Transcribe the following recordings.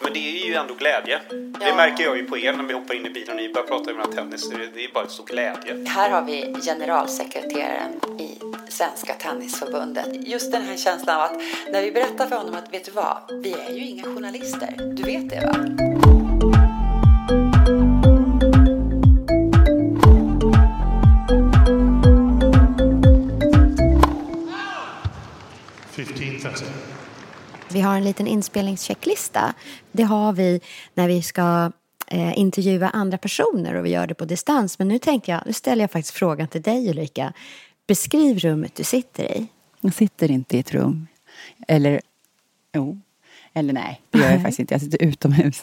Men det är ju ändå glädje. Det märker jag ju på er när vi hoppar in i bilen och ni börjar prata om tennis. Det är bara stor glädje. Här har vi generalsekreteraren i Svenska Tennisförbundet. Just den här känslan av att när vi berättar för honom att vet du vad, vi är ju inga journalister. Du vet det va? Vi har en liten inspelningschecklista. Det har vi när vi ska eh, intervjua andra personer och vi gör det på distans. Men nu tänker jag, nu ställer jag faktiskt frågan till dig Ulrika. Beskriv rummet du sitter i. Jag sitter inte i ett rum. Eller, jo. Eller nej, det gör jag faktiskt inte. Jag sitter utomhus.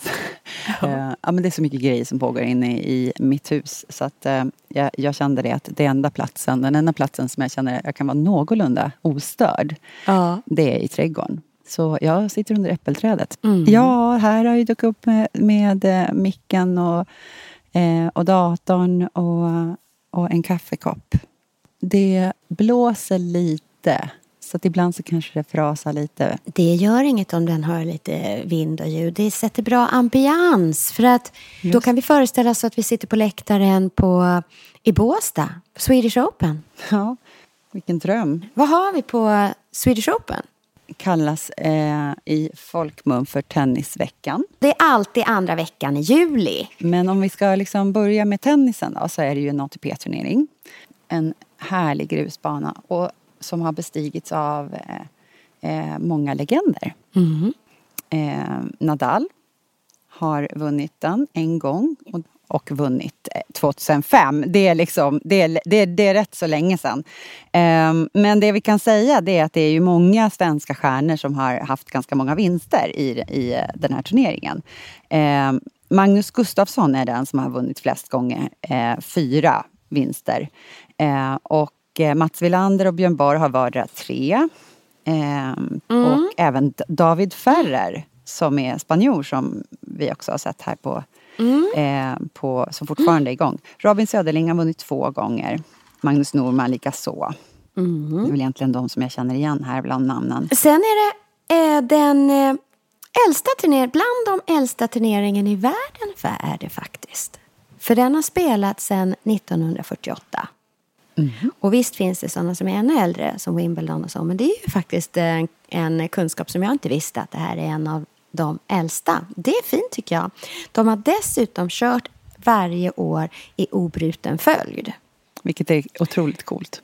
uh, ja, men det är så mycket grejer som pågår inne i mitt hus. Så att, uh, jag, jag, kände det att det enda platsen, den enda platsen som jag känner att jag kan vara någorlunda ostörd, ja. det är i trädgården. Så jag sitter under äppelträdet. Mm. Ja, här har jag dukat upp med, med eh, micken och, eh, och datorn och, och en kaffekopp. Det blåser lite, så att ibland så kanske det frasar lite. Det gör inget om den har lite vind och ljud. Det sätter bra ambians. För att Just. då kan vi föreställa oss att vi sitter på läktaren på, i Båstad, Swedish Open. Ja, vilken dröm. Vad har vi på Swedish Open? Kallas eh, i folkmun för Tennisveckan. Det är alltid andra veckan i juli. Men om vi ska liksom börja med tennisen då, så är det ju en ATP-turnering. En härlig grusbana och som har bestigits av eh, eh, många legender. Mm. Nadal har vunnit den en gång och och vunnit 2005. Eh, det är, liksom, det är, det är, det är rätt så länge sedan. Um, men det vi kan säga det är att det är ju många svenska stjärnor som har haft ganska många vinster i, i eh, den här turneringen. Um, Magnus Gustafsson är den som har vunnit flest gånger, uh, fyra vinster. Uh, och Mats Wilander och Björn Borg har vardera tre. Um, mm. Och även David Ferrer som är spanjor som vi också har sett här på mm. eh, på, som fortfarande är igång. Robin Söderling har vunnit två gånger. Magnus Norman lika så. Mm. Det är väl egentligen de som jag känner igen här bland namnen. Sen är det eh, den eh, äldsta turneringen, bland de äldsta turneringen i världen är det faktiskt. För den har spelats sedan 1948. Mm. Och visst finns det sådana som är ännu äldre, som Wimbledon och så, men det är ju faktiskt en, eh, en kunskap som jag inte visste att det här är en av de äldsta. Det är fint tycker jag. De har dessutom kört varje år i obruten följd. Vilket är otroligt coolt.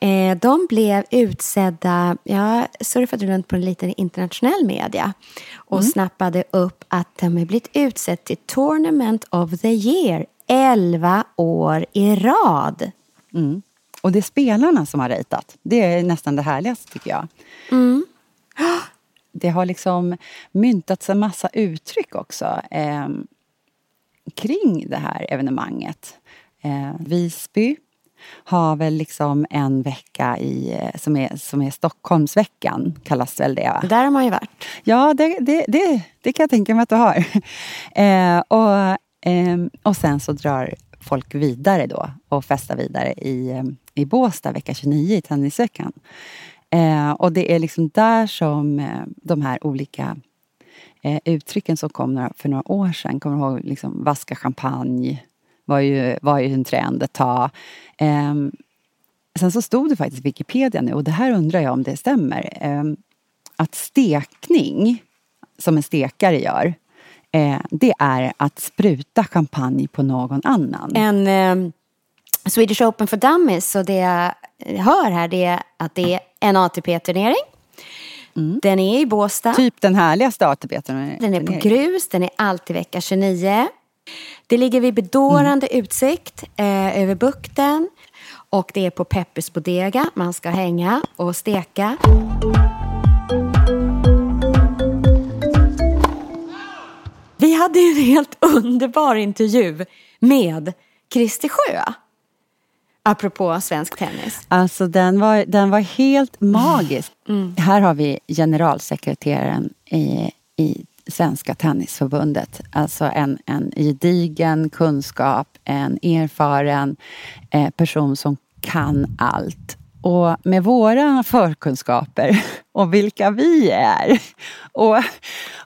Eh, de blev utsedda, jag surfade runt på en liten internationell media och mm. snappade upp att de har blivit utsedda till Tournament of the Year 11 år i rad. Mm. Och det är spelarna som har ritat. Det är nästan det härligaste tycker jag. Mm det har liksom myntats en massa uttryck också eh, kring det här evenemanget. Eh, Visby har väl liksom en vecka i, eh, som, är, som är Stockholmsveckan, kallas väl det? Va? Där har man ju varit. Ja, det, det, det, det kan jag tänka mig att du har. eh, och, eh, och sen så drar folk vidare då och festar vidare i, eh, i Båstad vecka 29 i Tennisveckan. Eh, och det är liksom där som eh, de här olika eh, uttrycken som kom några, för några år sedan, kommer du ihåg liksom, vaska champagne, var ju, var ju en trend ett tag. Eh, sen så stod det faktiskt i Wikipedia nu, och det här undrar jag om det stämmer, ehm, att stekning, som en stekare gör, eh, det är att spruta champagne på någon annan. En ehm, Swedish Open for Dummies, så det jag hör här det är att det är en ATP-turnering. Mm. Den är i Båstad. Typ den härligaste ATP-turneringen. Den är på grus, den är alltid vecka 29. Det ligger vid bedårande mm. utsikt eh, över bukten. Och det är på Peppers Bodega man ska hänga och steka. Vi hade en helt underbar intervju med Christer Sjöö. Apropå svensk tennis. Alltså den var, den var helt magisk. Här har vi generalsekreteraren i, i Svenska Tennisförbundet. Alltså en, en gedigen kunskap, en erfaren eh, person som kan allt. Och med våra förkunskaper och vilka vi är och,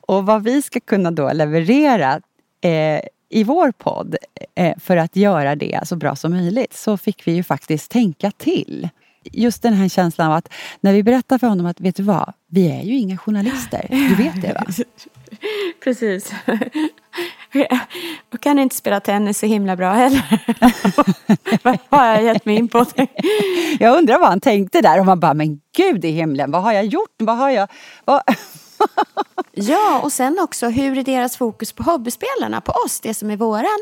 och vad vi ska kunna då leverera eh, i vår podd eh, för att göra det så bra som möjligt så fick vi ju faktiskt tänka till. Just den här känslan av att när vi berättar för honom att vet du vad, vi är ju inga journalister. Du vet det va? Precis. Jag kan inte spela tennis så himla bra heller. Vad har jag gett mig in på? Jag undrar vad han tänkte där och man bara, men gud i himlen, vad har jag gjort? Vad har jag... Vad... Ja, och sen också hur är deras fokus på hobbyspelarna, på oss, det som är våran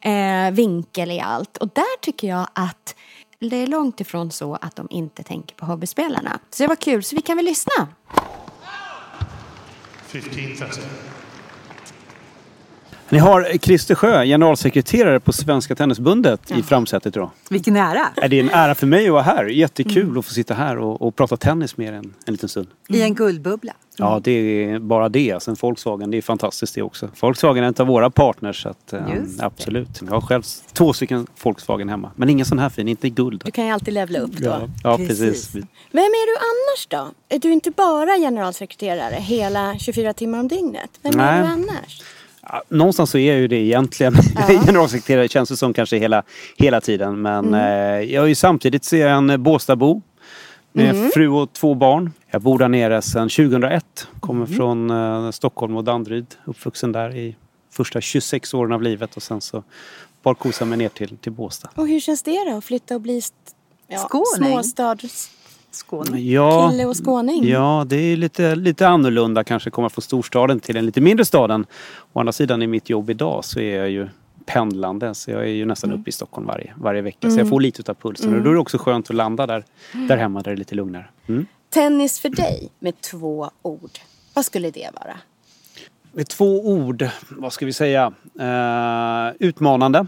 eh, vinkel i allt. Och där tycker jag att det är långt ifrån så att de inte tänker på hobbyspelarna. Så det var kul, så vi kan väl lyssna. 1530. Ni har Christer Sjö, generalsekreterare på Svenska Tennisbundet i framsätet idag. Vilken ära! Är det är en ära för mig att vara här. Jättekul att få sitta här och, och prata tennis med er en, en liten stund. I en guldbubbla. Ja, det är bara det. Sen Volkswagen, det är fantastiskt det också. Volkswagen är en av våra partners. Så att, eh, Just det. absolut. Jag har själv två stycken Volkswagen hemma. Men ingen sån här fin, inte i guld. Du kan ju alltid levla upp då. Ja, ja Precis. precis. Vem är du annars då? Är du inte bara generalsekreterare hela 24 timmar om dygnet? Vem är Nej. du annars? Ja, någonstans så är jag ju det egentligen. Generalsekreterare känns det som kanske hela, hela tiden. Men eh, jag är ju samtidigt så är jag en Båstadbo. Med fru och två barn. Jag bor där nere sedan 2001. Kommer från eh, Stockholm och Danderyd. Uppvuxen där i första 26 åren av livet. Och sen så bar kosade mig ner till, till Båstad. Och hur känns det då att flytta och bli ja, Skåning. småstadskille Skåne. Ja, och skåning? Ja, det är lite, lite annorlunda kanske komma från storstaden till en lite mindre staden. Å andra sidan i mitt jobb idag så är jag ju pendlande så jag är ju nästan uppe i Stockholm varje, varje vecka. Så jag får lite utav pulsen och då är det också skönt att landa där, där hemma där det är lite lugnare. Mm. Tennis för dig med två ord. Vad skulle det vara? Med två ord, vad ska vi säga? Eh, utmanande.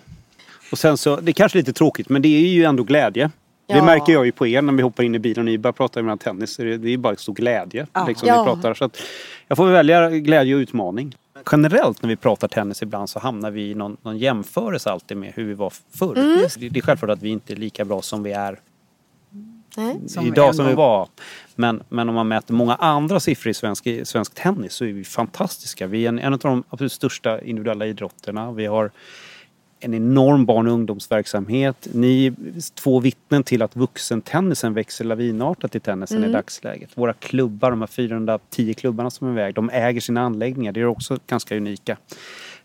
Och sen så, det är kanske lite tråkigt men det är ju ändå glädje. Det Ja. märker jag ju på er när vi hoppar in i bilen och ni börjar prata med tennis. Det det är bara stor glädje. Liksom, Ja. pratar. Så att jag får välja glädje och utmaning. Generellt när vi pratar tennis ibland så hamnar vi i någon, någon jämförelse alltid med hur vi var förr. Det, det är självklart att vi inte är lika bra som vi är Nej? Som idag som vi var. Men, men om man mäter många andra siffror i svensk, svensk tennis så är vi fantastiska. Vi är en, en av de absolut största individuella idrotterna. Vi har en enorm barn och ungdomsverksamhet. Ni är två vittnen till att vuxentennisen växer lavinartat i tennisen i dagsläget. Våra klubbar, de här 410 klubbarna som är iväg, de äger sina anläggningar. Det är också ganska unika.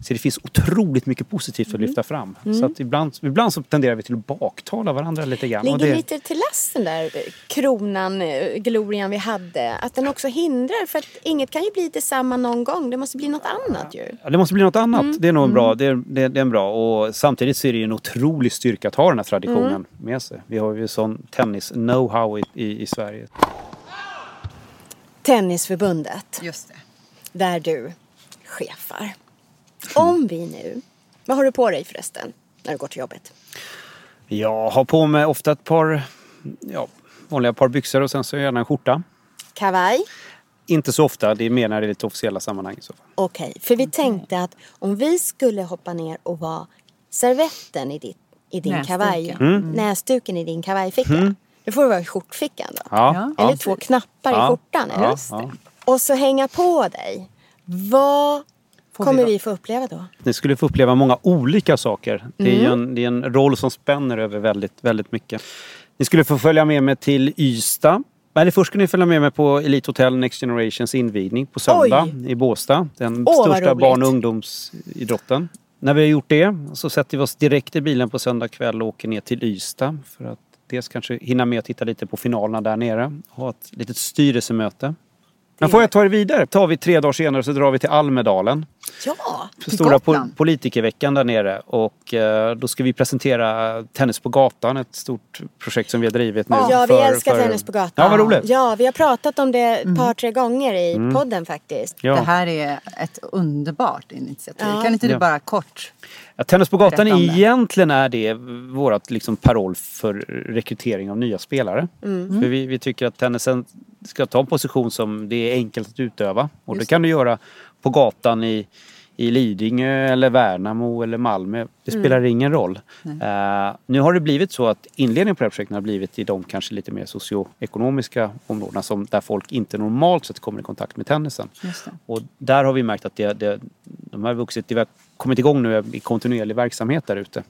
Så det finns otroligt mycket positivt att lyfta fram. Så att ibland, ibland så tenderar vi till att baktala varandra lite grann. Och Ligger det- lite till last den där kronan, eh, glorian vi hade. Att den också hindrar. För att inget kan ju bli detsamma någon gång. Det måste bli något annat ju. Ja, det måste bli något annat. Det är nog en bra. Det är, det, det är en bra. Och samtidigt så är det ju en otrolig styrka att ha den här traditionen med sig. Vi har ju sån tennis-know-how i, i, i Sverige. Tennisförbundet, Just det. där du chefar. Om vi nu... Vad har du på dig förresten när du går till jobbet? Jag har på mig ofta ett par ja, vanliga par byxor och sen så gärna en skjorta. Kavaj? Inte så ofta, det är mer när det är lite officiella sammanhang i så fall. Okej, för vi tänkte att om vi skulle hoppa ner och vara servetten i, ditt, i din Näsduken. kavaj, Mm. näsduken i din kavajficka. Då får du vara i skjortfickan då. Ja, Eller ja. två knappar Ja, i skjortan. ja, Just det. ja. Och så hänga på dig. Vad kommer vi, få uppleva då? Ni skulle få uppleva många olika saker. Det är ju en, det är en roll som spänner över väldigt, väldigt mycket. Ni skulle få följa med mig till Ystad. Eller först ska ni följa med mig på Elite Hotel Next Generations invigning på söndag i Båstad. Den Åh, största barn och ungdomsidrotten. När vi har gjort det så sätter vi oss direkt i bilen på söndag kväll och åker ner till Ystad. För att dels kanske hinna med att titta lite på finalerna där nere. Ha ett litet styrelsemöte. Men får jag ta er vidare? Tar vi tre dagar senare så drar vi till Almedalen. Ja, stora po Gotland. politikerveckan där nere och eh, då ska vi presentera Tennis på gatan, ett stort projekt som vi har drivit nu. ja vi för- älskar för- tennis på gatan. Ja, vad roligt. Ja, vi har pratat om det ett par, tre gånger i podden faktiskt. Ja. Det här är ett underbart initiativ. Ja. Kan inte du Ja. bara kort? Ja, tennis på gatan egentligen är det vårt liksom paroll för rekrytering av nya spelare. Mm. För vi, vi tycker att tennisen ska ta en position som det är enkelt att utöva. Och det kan du göra på gatan i, i Lidingö eller Värnamo eller Malmö. Det Mm. spelar ingen roll. Eh, nu har det blivit så att inledningen på det här projektet har blivit i de kanske lite mer socioekonomiska områdena som, där folk inte normalt sett kommer i kontakt med tennisen. Och där har vi märkt att det, det, de har vuxit, det har kommit igång nu i kontinuerlig verksamhet där ute.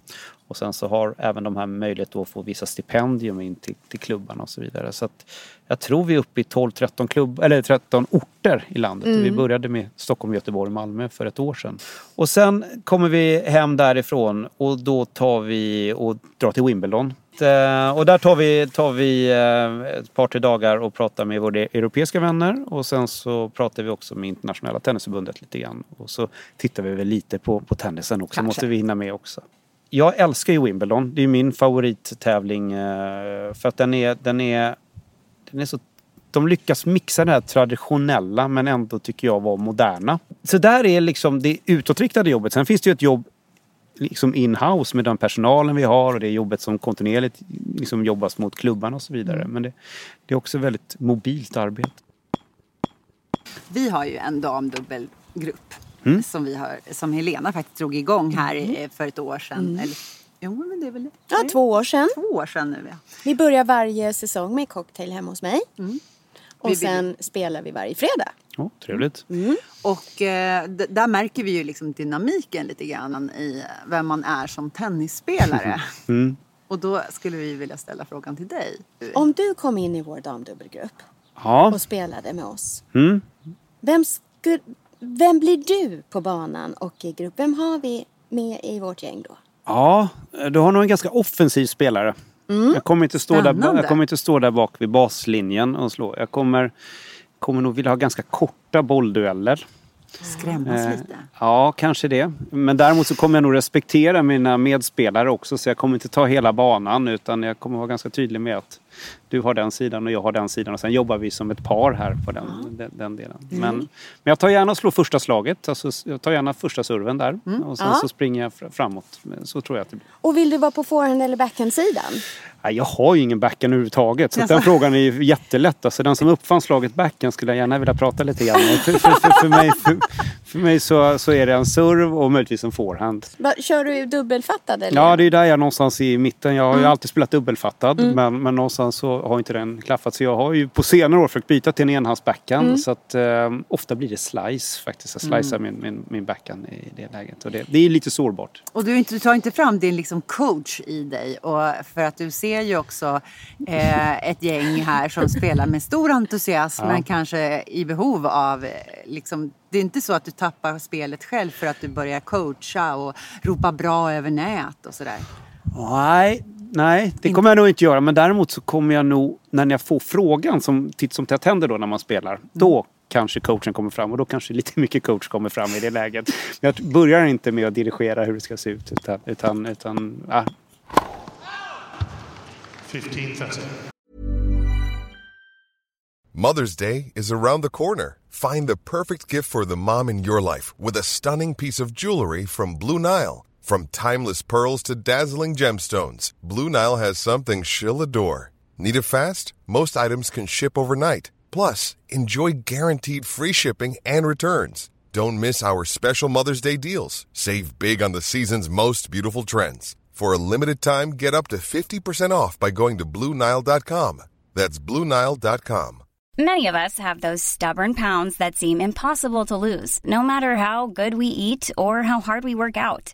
Och sen så har även de här möjlighet att få vissa stipendium in till, till klubbarna och så vidare. Så att jag tror vi är uppe i 12-13 klubb, eller 13 orter i landet. Vi började med Stockholm, Göteborg och Malmö för ett år sedan. Och sen kommer vi hem därifrån och då tar vi och drar till Wimbledon. Eh, Och där tar vi, tar vi eh, ett par, tre dagar och pratar med våra europeiska vänner och sen så pratar vi också med internationella tennisförbundet lite grann. Och så tittar vi väl lite på, på tennisen också, Kanske. måste vi hinna med också. Jag älskar ju Wimbledon, det är min favorittävling eh, för att den är, den är, den är så de lyckas mixa det här traditionella men ändå tycker jag var moderna. Så där är liksom det utåtriktade jobbet. Sen finns det ju ett jobb liksom in-house med den personalen vi har och det jobbet som kontinuerligt liksom jobbas mot klubbarna och så vidare. Men det, det är också väldigt mobilt arbete. Vi har ju en damdubbelgrupp Mm. som, vi har, som Helena faktiskt drog igång här eh, för ett år sedan. Eller, jo, men det är väl Mm. Ja, två år sedan. två år sedan nu. Ja. Vi börjar varje säsong med cocktail hemma hos mig. Vi Och vill- sen spelar vi varje fredag. Ja, trevligt. Och eh, där märker vi ju liksom dynamiken lite grann i vem man är som tennisspelare. Mm. Och då skulle vi vilja ställa frågan till dig. Om du kom in i vår damdubbelgrupp Ja. och spelade med oss. Mm. Vem, skulle, vem blir du på banan och i grupp? Vem har vi med i vårt gäng då? Ja, du har nog en ganska offensiv spelare. Jag, kommer inte stå där, jag kommer inte stå där bak vid baslinjen och slå. Jag kommer, kommer nog vilja ha ganska korta bolldueller. Skrämmas Eh, lite. Ja, kanske det. Men däremot så kommer jag nog respektera mina medspelare också så jag kommer inte ta hela banan utan jag kommer vara ganska tydlig med att du har den sidan och jag har den sidan och sen jobbar vi som ett par här på den, den, den delen. Mm. Men, men jag tar gärna och slår första slaget, alltså jag tar gärna första serven där Mm. och sen så springer jag fr- framåt. Så tror jag att det blir. Och vill du vara på forehand eller backhandsidan? Jag har ju ingen backhand överhuvudtaget så att den frågan är ju jättelätt. Alltså, den som uppfann slaget backhand skulle jag gärna vilja prata lite grann med. För, för, för, för mig, för, för mig så, så är det en serv och möjligtvis en forehand. Va, kör du dubbelfattad eller? Ja, det är där jag någonstans i mitten. Jag har Mm. ju alltid spelat dubbelfattad men, men någonstans så har inte den klaffat. Så jag har ju på senare år försökt byta till en enhandsbackhand Mm. så att eh, ofta blir det slice faktiskt. Jag slicear min, min, min backhand i det läget och det, det är lite sårbart. Och du, du tar inte fram din liksom coach i dig. Och för att du ser ju också eh, ett gäng här som spelar med stor entusiasm Ja. men kanske i behov av... Liksom, det är inte så att du tappar spelet själv för att du börjar coacha och ropa bra över nät och sådär. Nej, nej, det kommer jag nog inte göra. Men däremot så kommer jag nog, när jag får frågan som titt som tätt händer då när man spelar, då kanske coachen kommer fram och då kanske lite mycket coach kommer fram i det läget. Men jag börjar inte med att dirigera hur det ska se ut utan, utan, utan ah, 1530. Mother's Day is around the corner. Find the perfect gift for the mom in your life with a stunning piece of jewelry from Blue Nile. From timeless pearls to dazzling gemstones, Blue Nile has something she'll adore. Need it fast? Most items can ship overnight. Plus, enjoy guaranteed free shipping and returns. Don't miss our special Mother's Day deals. Save big on the season's most beautiful trends. For a limited time, get up to 50% off by going to BlueNile.com. That's BlueNile.com. Many of us have those stubborn pounds that seem impossible to lose, no matter how good we eat or how hard we work out.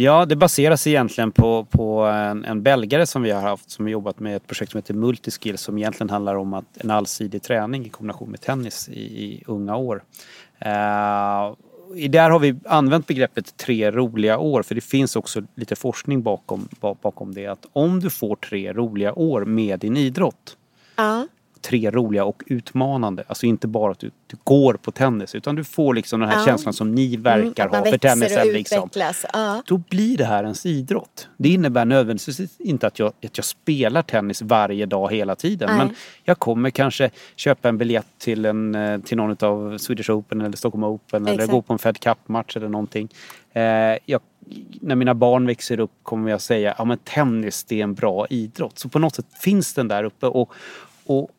Ja, det baseras egentligen på, på en, en belgare som vi har haft som har jobbat med ett projekt som heter Multiskill som egentligen handlar om att en allsidig träning i kombination med tennis i, i unga år. Uh, där har vi använt begreppet tre roliga år för det finns också lite forskning bakom, bakom det. Att om du får tre roliga år med din idrott uh tre roliga och utmanande. Alltså inte bara att du, du går på tennis utan du får liksom den här Ja. känslan som ni verkar Mm, att man ha för tennisen. Liksom. Ja. Då blir det här ens idrott. Det innebär nödvändigtvis inte att jag, att jag spelar tennis varje dag hela tiden. Nej. Men jag kommer kanske köpa en biljett till, en, eh, till någon av Swedish Open eller Stockholm Open eller Exakt. gå på en Fed Cup-match eller någonting. Eh, jag, när mina barn växer upp kommer jag säga att ja, men tennis det är en bra idrott. Så på något sätt finns den där uppe. Och, och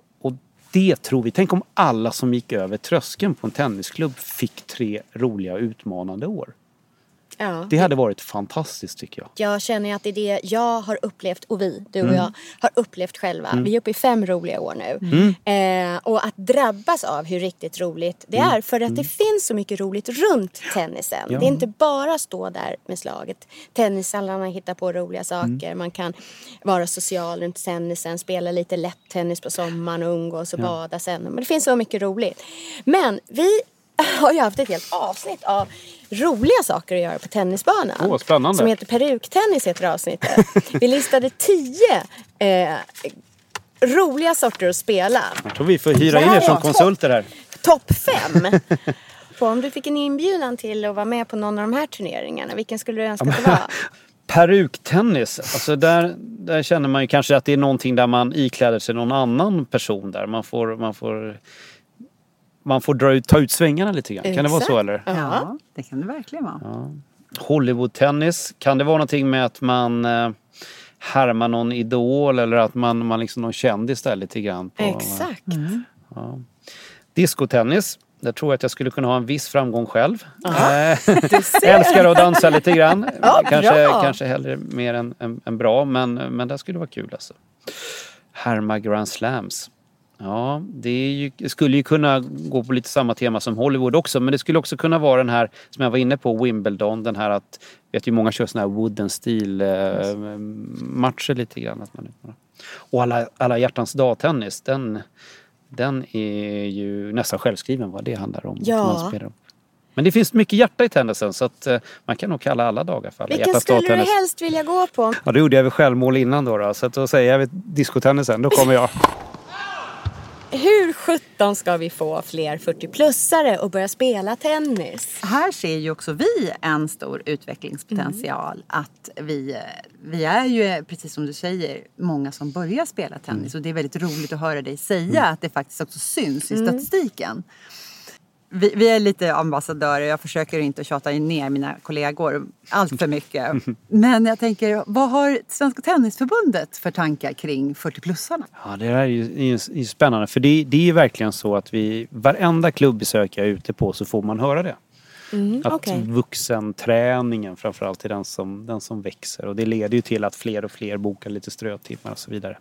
det tror vi. Tänk om alla som gick över tröskeln på en tennisklubb fick tre roliga och utmanande år. Ja. Det hade varit fantastiskt tycker jag. Jag känner att det är det jag har upplevt och vi, du och Mm. jag, har upplevt själva. Vi är uppe i fem roliga år nu. Mm. Eh, och att drabbas av hur riktigt roligt det är för att det finns så mycket roligt runt tennisen. Mm. Ja. Det är inte bara stå där med slaget. Tennishallarna hittar på roliga saker. Mm. Man kan vara social runt tennisen, spela lite lätt tennis på sommaren och umgås och bada sen. Men det finns så mycket roligt. Men vi har ju haft ett helt avsnitt av roliga saker att göra på tennisbanan. Åh, spännande. Som heter Peruktennis heter avsnittet. Vi listade tio eh, roliga sorter att spela. Jag tror vi får hyra in er som konsulter här. Topp fem. På om du fick en inbjudan till att vara med på någon av de här turneringarna, vilken skulle du önska att det var? Peruktennis, alltså där, där känner man ju kanske att det är någonting där man ikläder sig någon annan person där. Man får, man får, man får dra ut, ta ut svängarna lite grann. Kan det vara så Exakt. eller? Ja. Ja, det kan det verkligen vara. Hollywoodtennis, kan det vara någonting med att man eh, härmar någon idol eller att man, man liksom någon kändis där lite grann? På, Exakt. Diskotennis. Där tror jag att jag skulle kunna ha en viss framgång själv. Eh, älskar att dansa lite grann. Ja, kanske, bra. kanske hellre mer än, än, än bra, men, men det skulle vara kul alltså. Härma Grand Slams. Ja, det, ju, skulle ju kunna gå på lite samma tema som Hollywood också, men det skulle också kunna vara den här som jag var inne på, Wimbledon, den här att, vet ju många kör såna här wooden steel eh, matcher lite grann. Att man, och alla, alla hjärtans dag-tennis, den, den är ju nästan självskriven vad det handlar om. Ja. Men det finns mycket hjärta i tennisen så att eh, man kan nog kalla alla dagar för alla Vilken hjärtans skulle du dag-tennis. helst vilja gå på? Ja, då gjorde jag väl självmål innan då, då så att då säger jag diskotennisen, då kommer jag. Hur sjutton ska vi få fler 40-plussare att börja spela tennis? Här ser ju också vi en stor utvecklingspotential. Att vi, vi är ju, precis som du säger, många som börjar spela tennis. Och det är väldigt roligt att höra dig säga att det faktiskt också syns i statistiken. Vi, vi är lite ambassadörer. Jag försöker inte tjata ner mina kollegor allt för mycket. Men jag tänker, vad har Svenska Tennisförbundet för tankar kring 40-plussarna? Ja, det där är ju, är ju, spännande för det, det är ju verkligen så att vi, varenda klubbbesök jag är ute på så får man höra det. att okej. vuxenträningen framförallt är den som, den som växer och det leder ju till att fler och fler bokar lite strötimmar och så vidare.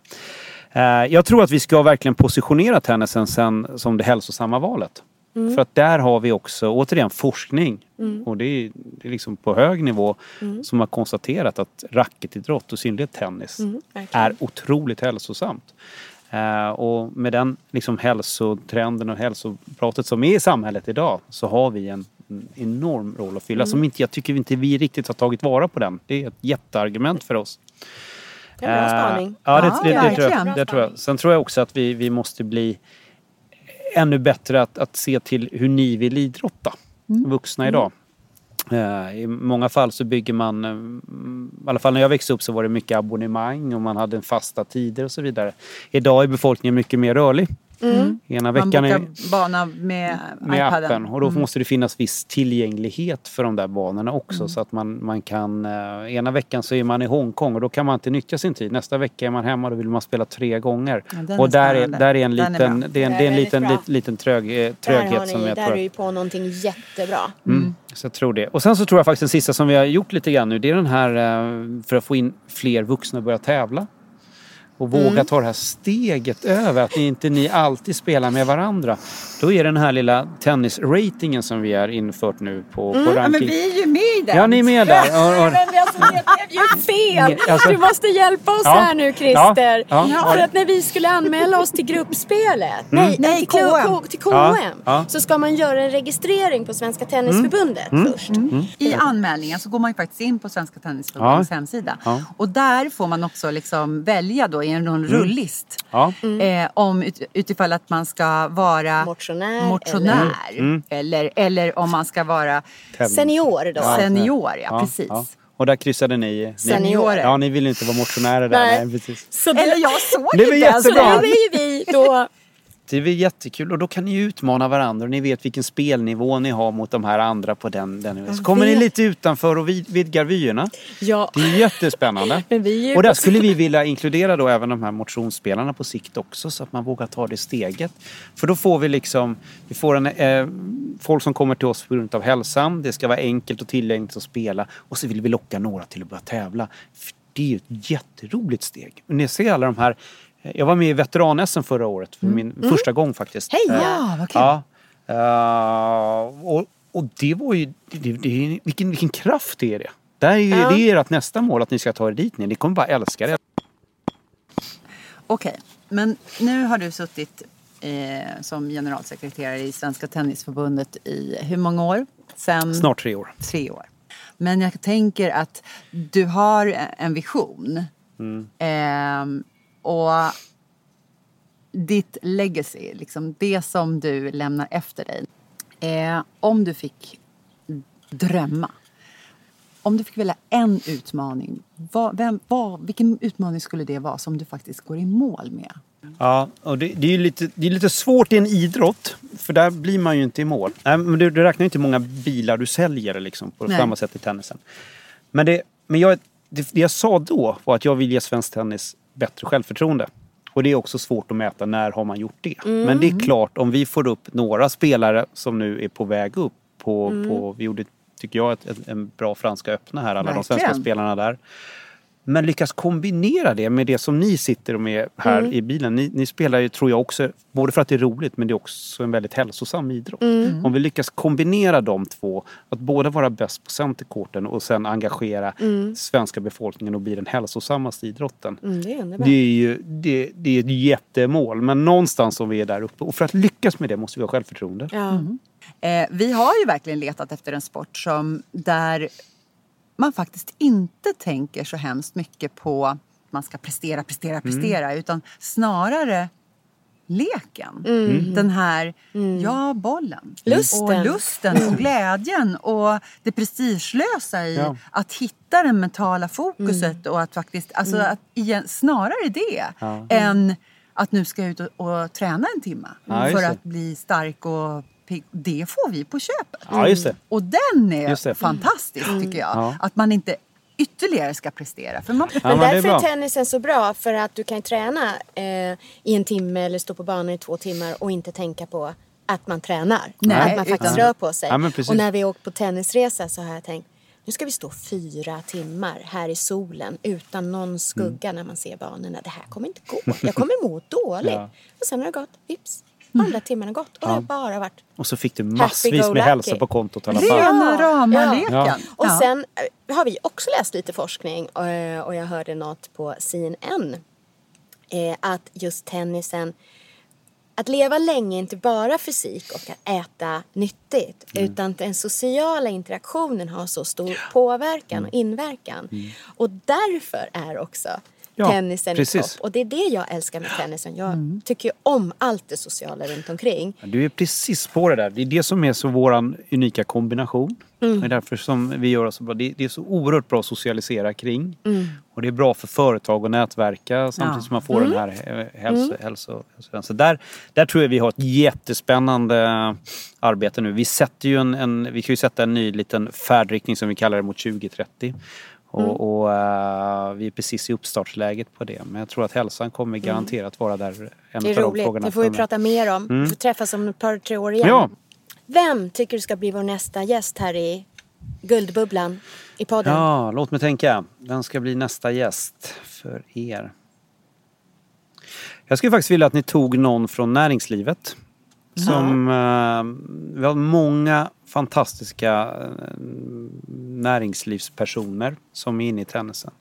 Eh, jag tror att vi ska verkligen positionera tennisen sen som det hälsosamma valet. För att där har vi också återigen forskning och det är, det är liksom på hög nivå som har konstaterat att racketidrott och i synnerhet tennis verkligen. är otroligt hälsosamt. Eh, och med den liksom hälsotrenden och hälsopratet som är i samhället idag så har vi en, en enorm roll att fylla som inte, jag tycker inte vi riktigt har tagit vara på den. Det är ett jätteargument för oss. Det är en bra Eh, spaning. Ja, det, Ja, det, det, tror jag, det tror jag. Sen tror jag också att vi, vi måste bli ännu bättre att, att se till hur ni vill idrotta, vuxna idag. Eh, I många fall så bygger man, eh, i alla fall när jag växte upp så var det mycket abonnemang och man hade fasta tider och så vidare. Idag är befolkningen mycket mer rörlig. Ena Man veckan är bokar bana med, med iPaden. appen och då Mm. måste det finnas viss tillgänglighet för de där banorna också så att man, man kan... Eh, ena veckan så är man i Hongkong och då kan man inte nyttja sin tid. Nästa vecka är man hemma och då vill man spela tre gånger. Ja, den är och där är, där är en är liten, bra. det är en, Det är är en liten, bra. liten trög, eh, tröghet som ni, jag där tror... är du på någonting jättebra. Mm. Så jag tror det. Och sen så tror jag faktiskt den sista som vi har gjort lite grann nu det är den här eh, för att få in fler vuxna att börja tävla. Och våga ta det här steget över. Att inte ni alltid spelar med varandra. Då är den här lilla tennisratingen som vi har infört nu på, på Ja, men ranking. vi är ju med i den. Ja, ni är med där. Och, Men alltså, det blev ju fel! Alltså- Du måste hjälpa oss Ja. här nu Christer. Ja. Ja. För att när vi skulle anmäla oss till gruppspelet, nej, Nej, till, KM. K- till KM, Ja. Ja. så ska man göra en registrering på Svenska Tennisförbundet först. I anmälningen så går man ju faktiskt in på Svenska Tennisförbundets Ja. hemsida. Ja. Och där får man också liksom välja då i en Mm. rullist. ja. Eh, om ut, utifall att man ska vara Motionär motionär. Mm. Eller, eller om man ska vara. Senior då. senior. Ja, precis. Och där kryssade ni. ni Seniorer. Ja, ni ville inte vara motionärer där. Nej. Nej, precis. Så det, Eller jag såg Det inte ens så den. är vi då Det är väl jättekul och då kan ni utmana varandra och ni vet vilken spelnivå ni har mot de här andra på den, den nivån. Så kommer ni lite utanför och vid, vidgar vyerna. Ja. Det är jättespännande. Men vi är Och där skulle vi vilja inkludera då även de här motionsspelarna på sikt också så att man vågar ta det steget. För då får vi liksom, vi får en, eh, folk som kommer till oss på grund av hälsan. Det ska vara enkelt och tillgängligt att spela och så vill vi locka några till att börja tävla. För det är ju ett jätteroligt steg. Och ni ser alla de här jag var med i veteran förra året, för min första gång faktiskt. Hej! Eh, Ja, vad kul. Ja. Eh, och, och det var ju, det, det, vilken, vilken kraft det är det. Det är, ju, Ja. det är ert nästa mål, att ni ska ta er dit ner. Ni kommer bara älska det. Okej, men nu har du suttit eh, som generalsekreterare i Svenska Tennisförbundet i hur många år? Sen Snart tre år. tre år. Men jag tänker att du har en vision. Ehm, och ditt legacy, liksom det som du lämnar efter dig. Eh, om du fick drömma. Om du fick välja en utmaning, vad, vem, vad, vilken utmaning skulle det vara som du faktiskt går i mål med? Ja, och det, det är lite, det är lite svårt i en idrott, för där blir man ju inte i mål. Nej, men du, du räknar inte hur många bilar du säljer liksom, på samma sätt i tennisen. Men, det, men jag, det, det jag sa då var att jag vill ge svensk tennis bättre självförtroende. Och det är också svårt att mäta när har man gjort det. Men det är klart, om vi får upp några spelare som nu är på väg upp på, på vi gjorde, tycker jag, ett, ett, en bra franska öppna här, alla de svenska Verkligen. spelarna där. Men lyckas kombinera det med det som ni sitter med här i bilen. Ni, ni spelar ju, tror jag också, både för att det är roligt men det är också en väldigt hälsosam idrott. Om vi lyckas kombinera de två, att både vara bäst på centerkorten och sen engagera svenska befolkningen och bli den hälsosammaste idrotten. Mm, det. Det är ju det, det är ett jättemål, men någonstans om vi är där uppe. Och för att lyckas med det måste vi ha självförtroende. Ja. Eh, vi har ju verkligen letat efter en sport som där man faktiskt inte tänker så hemskt mycket på att man ska prestera, prestera, prestera utan snarare leken. Den här, ja bollen. Lusten. Och lusten och glädjen och det prestigelösa i Ja. att hitta det mentala fokuset och att faktiskt, alltså att igen, snarare det Ja. än att nu ska jag ut och, och träna en timme Ja, för att bli stark och pigg. Det får vi på köpet. Ja, just det. Och den är Just det. fantastisk tycker jag. Ja. Att man inte ytterligare ska prestera. För man, Men är därför är, bra. tennisen så bra för att du kan träna eh, i en timme eller stå på banan i två timmar och inte tänka på att man tränar. Nej, att man faktiskt utan- rör på sig. Ja, och när vi åkt på tennisresa så har jag tänkt nu ska vi stå fyra timmar här i solen utan någon skugga när man ser banorna. Det här kommer inte gå. Jag kommer må dåligt. Ja. Och sen har det gått, vips, andra timmen har gått och det har bara varit Och så fick du massvis med hälsa på kontot i alla fall. rena Ja. rama Ja. leken. Ja. Och Ja. sen eh, har vi också läst lite forskning eh, och jag hörde något på CNN. eh, Att just tennisen, att leva länge är inte bara fysik och att äta nyttigt. Mm. Utan den sociala interaktionen har så stor påverkan Mm. och inverkan. Och därför är också Ja, tennisen i precis. topp. Och det är det jag älskar med tennisen. Jag Mm. tycker om allt det sociala runt omkring. Du är precis på det där. Det är det som är så våran unika kombination. Mm. Det är därför som vi gör oss så bra. Det är så oerhört bra att socialisera kring. Mm. Och det är bra för företag att nätverka samtidigt Ja. som man får Mm. den här eh, hälso, hälso, hälso, Så där, där tror jag vi har ett jättespännande arbete nu. Vi sätter ju en, en, vi kan ju sätta en ny liten färdriktning som vi kallar det mot 2030. Och, Mm. och eh, vi är precis i uppstartsläget på det. Men jag tror att hälsan kommer garanterat vara där. En Mm. Det är de roligt. Det får vi prata mer om. Vi får träffas om ett par, tre år igen. Ja. Vem tycker du ska bli vår nästa gäst här i Guldbubblan i podden? Ja, låt mig tänka. Vem ska bli nästa gäst för er? Jag skulle faktiskt vilja att ni tog någon från näringslivet. Som, eh, vi har många fantastiska eh, näringslivspersoner som är inne i tennisen.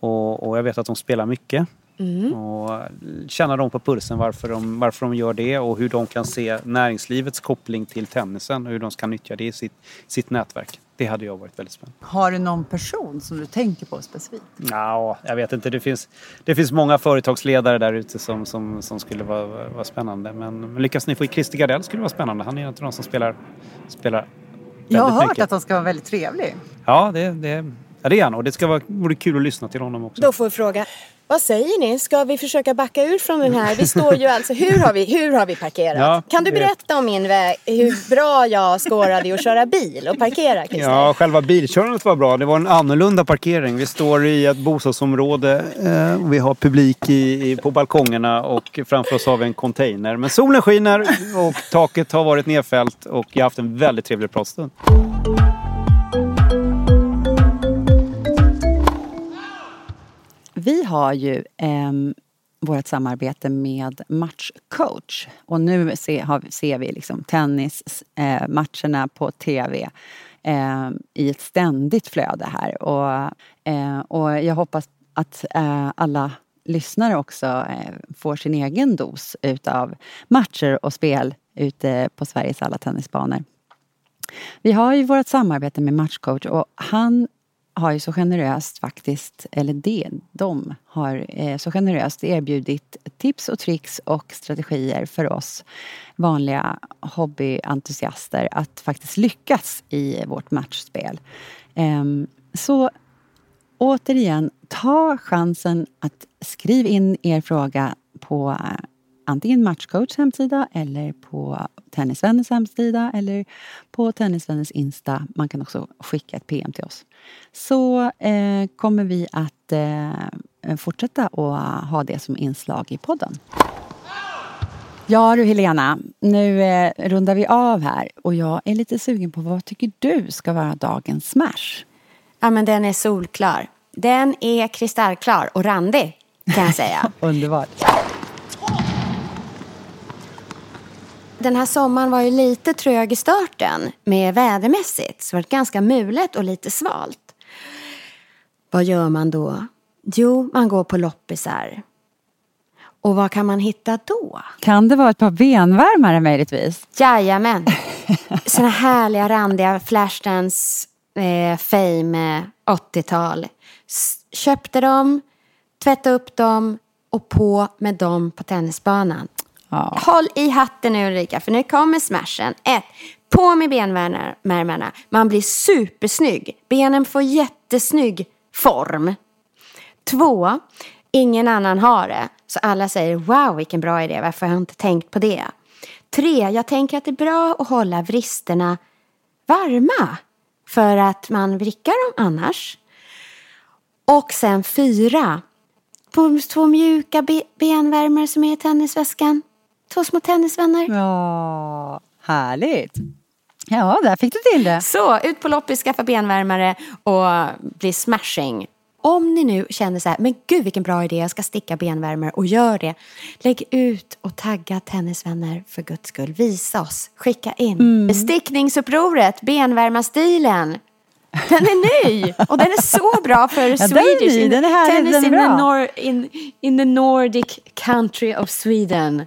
Och, och jag vet att de spelar mycket. Och känna dem på pulsen varför de, varför de gör det och hur de kan se näringslivets koppling till tennisen och hur de ska nyttja det i sitt, sitt nätverk. Det hade jag varit väldigt spännande. Har du någon person som du tänker på specifikt? Ja, jag vet inte. Det finns, det finns många företagsledare där ute som, som, som skulle vara, vara spännande. Men, men lyckas ni få i Christer Gardell skulle vara spännande. Han är en av de som spelar, spelar Jag har hört mycket. att han ska vara väldigt trevlig. Ja, det, det, ja, det är han. Och det ska vara, vore kul att lyssna till honom också. Då får vi fråga, vad säger ni? Ska vi försöka backa ur från den här? Vi står ju alltså, hur har vi, hur har vi parkerat? Ja, kan du berätta om min väg, hur bra jag skårade i att köra bil och parkera Christer? Ja, själva bilkörandet var bra. Det var en annorlunda parkering. Vi står i ett bostadsområde. Eh, och vi har publik i, i, på balkongerna och framför oss har vi en container. Men solen skiner och taket har varit nedfällt och jag har haft en väldigt trevlig pratstund. Vi har ju eh, vårt samarbete med Matchcoach. Och nu se, har, ser vi liksom tennismatcherna eh, på TV eh, i ett ständigt flöde här. Och, eh, och jag hoppas att eh, alla lyssnare också eh, får sin egen dos utav matcher och spel ute på Sveriges alla tennisbanor. Vi har ju vårt samarbete med Matchcoach och han har ju så generöst faktiskt, eller det, de har eh, så generöst erbjudit tips och tricks och strategier för oss vanliga hobbyentusiaster att faktiskt lyckas i vårt matchspel. Eh, så återigen, ta chansen att skriva in er fråga på eh, antingen Matchcoach hemsida eller på Tennisvänners hemsida eller på Tennisvänners Insta. Man kan också skicka ett PM till oss. Så eh, kommer vi att eh, fortsätta att ha det som inslag i podden. Ja du Helena, nu eh, rundar vi av här och jag är lite sugen på vad tycker du ska vara dagens smash? Ja, men den är solklar. Den är kristallklar och randig, kan jag säga. Underbart. Den här sommaren var ju lite trög i starten med vädermässigt. Så det var ganska mulet och lite svalt. Vad gör man då? Jo, man går på loppisar. Och vad kan man hitta då? Kan det vara ett par benvärmare möjligtvis? Jajamän. Såna härliga randiga Flashdance eh, Fame eh, 80-tal. S- Köpte dem, tvättade upp dem och på med dem på tennisbanan. Ja. Håll i hatten nu Ulrika, för nu kommer smashen. Ett, På med benvärmarna. Man blir supersnygg. Benen får jättesnygg form. Två, ingen annan har det. Så alla säger wow vilken bra idé, varför har jag inte tänkt på det? Tre, jag tänker att det är bra att hålla vristerna varma. För att man vrickar dem annars. Och sen fyra, på två mjuka be- benvärmare som är i tennisväskan. Två små tennisvänner. Ja, härligt. Ja, där fick du till det. Så, ut på loppis, skaffa benvärmare och bli smashing. Om ni nu känner så här, men gud vilken bra idé, jag ska sticka benvärmare och gör det. Lägg ut och tagga tennisvänner för guds skull. Visa oss, skicka in. Bestickningsupproret, benvärmarstilen. Den är ny och den är så bra för den är Swedish. ny, in- den är härlig, tennis den är in, bra. The nor- in, in the Nordic country of Sweden.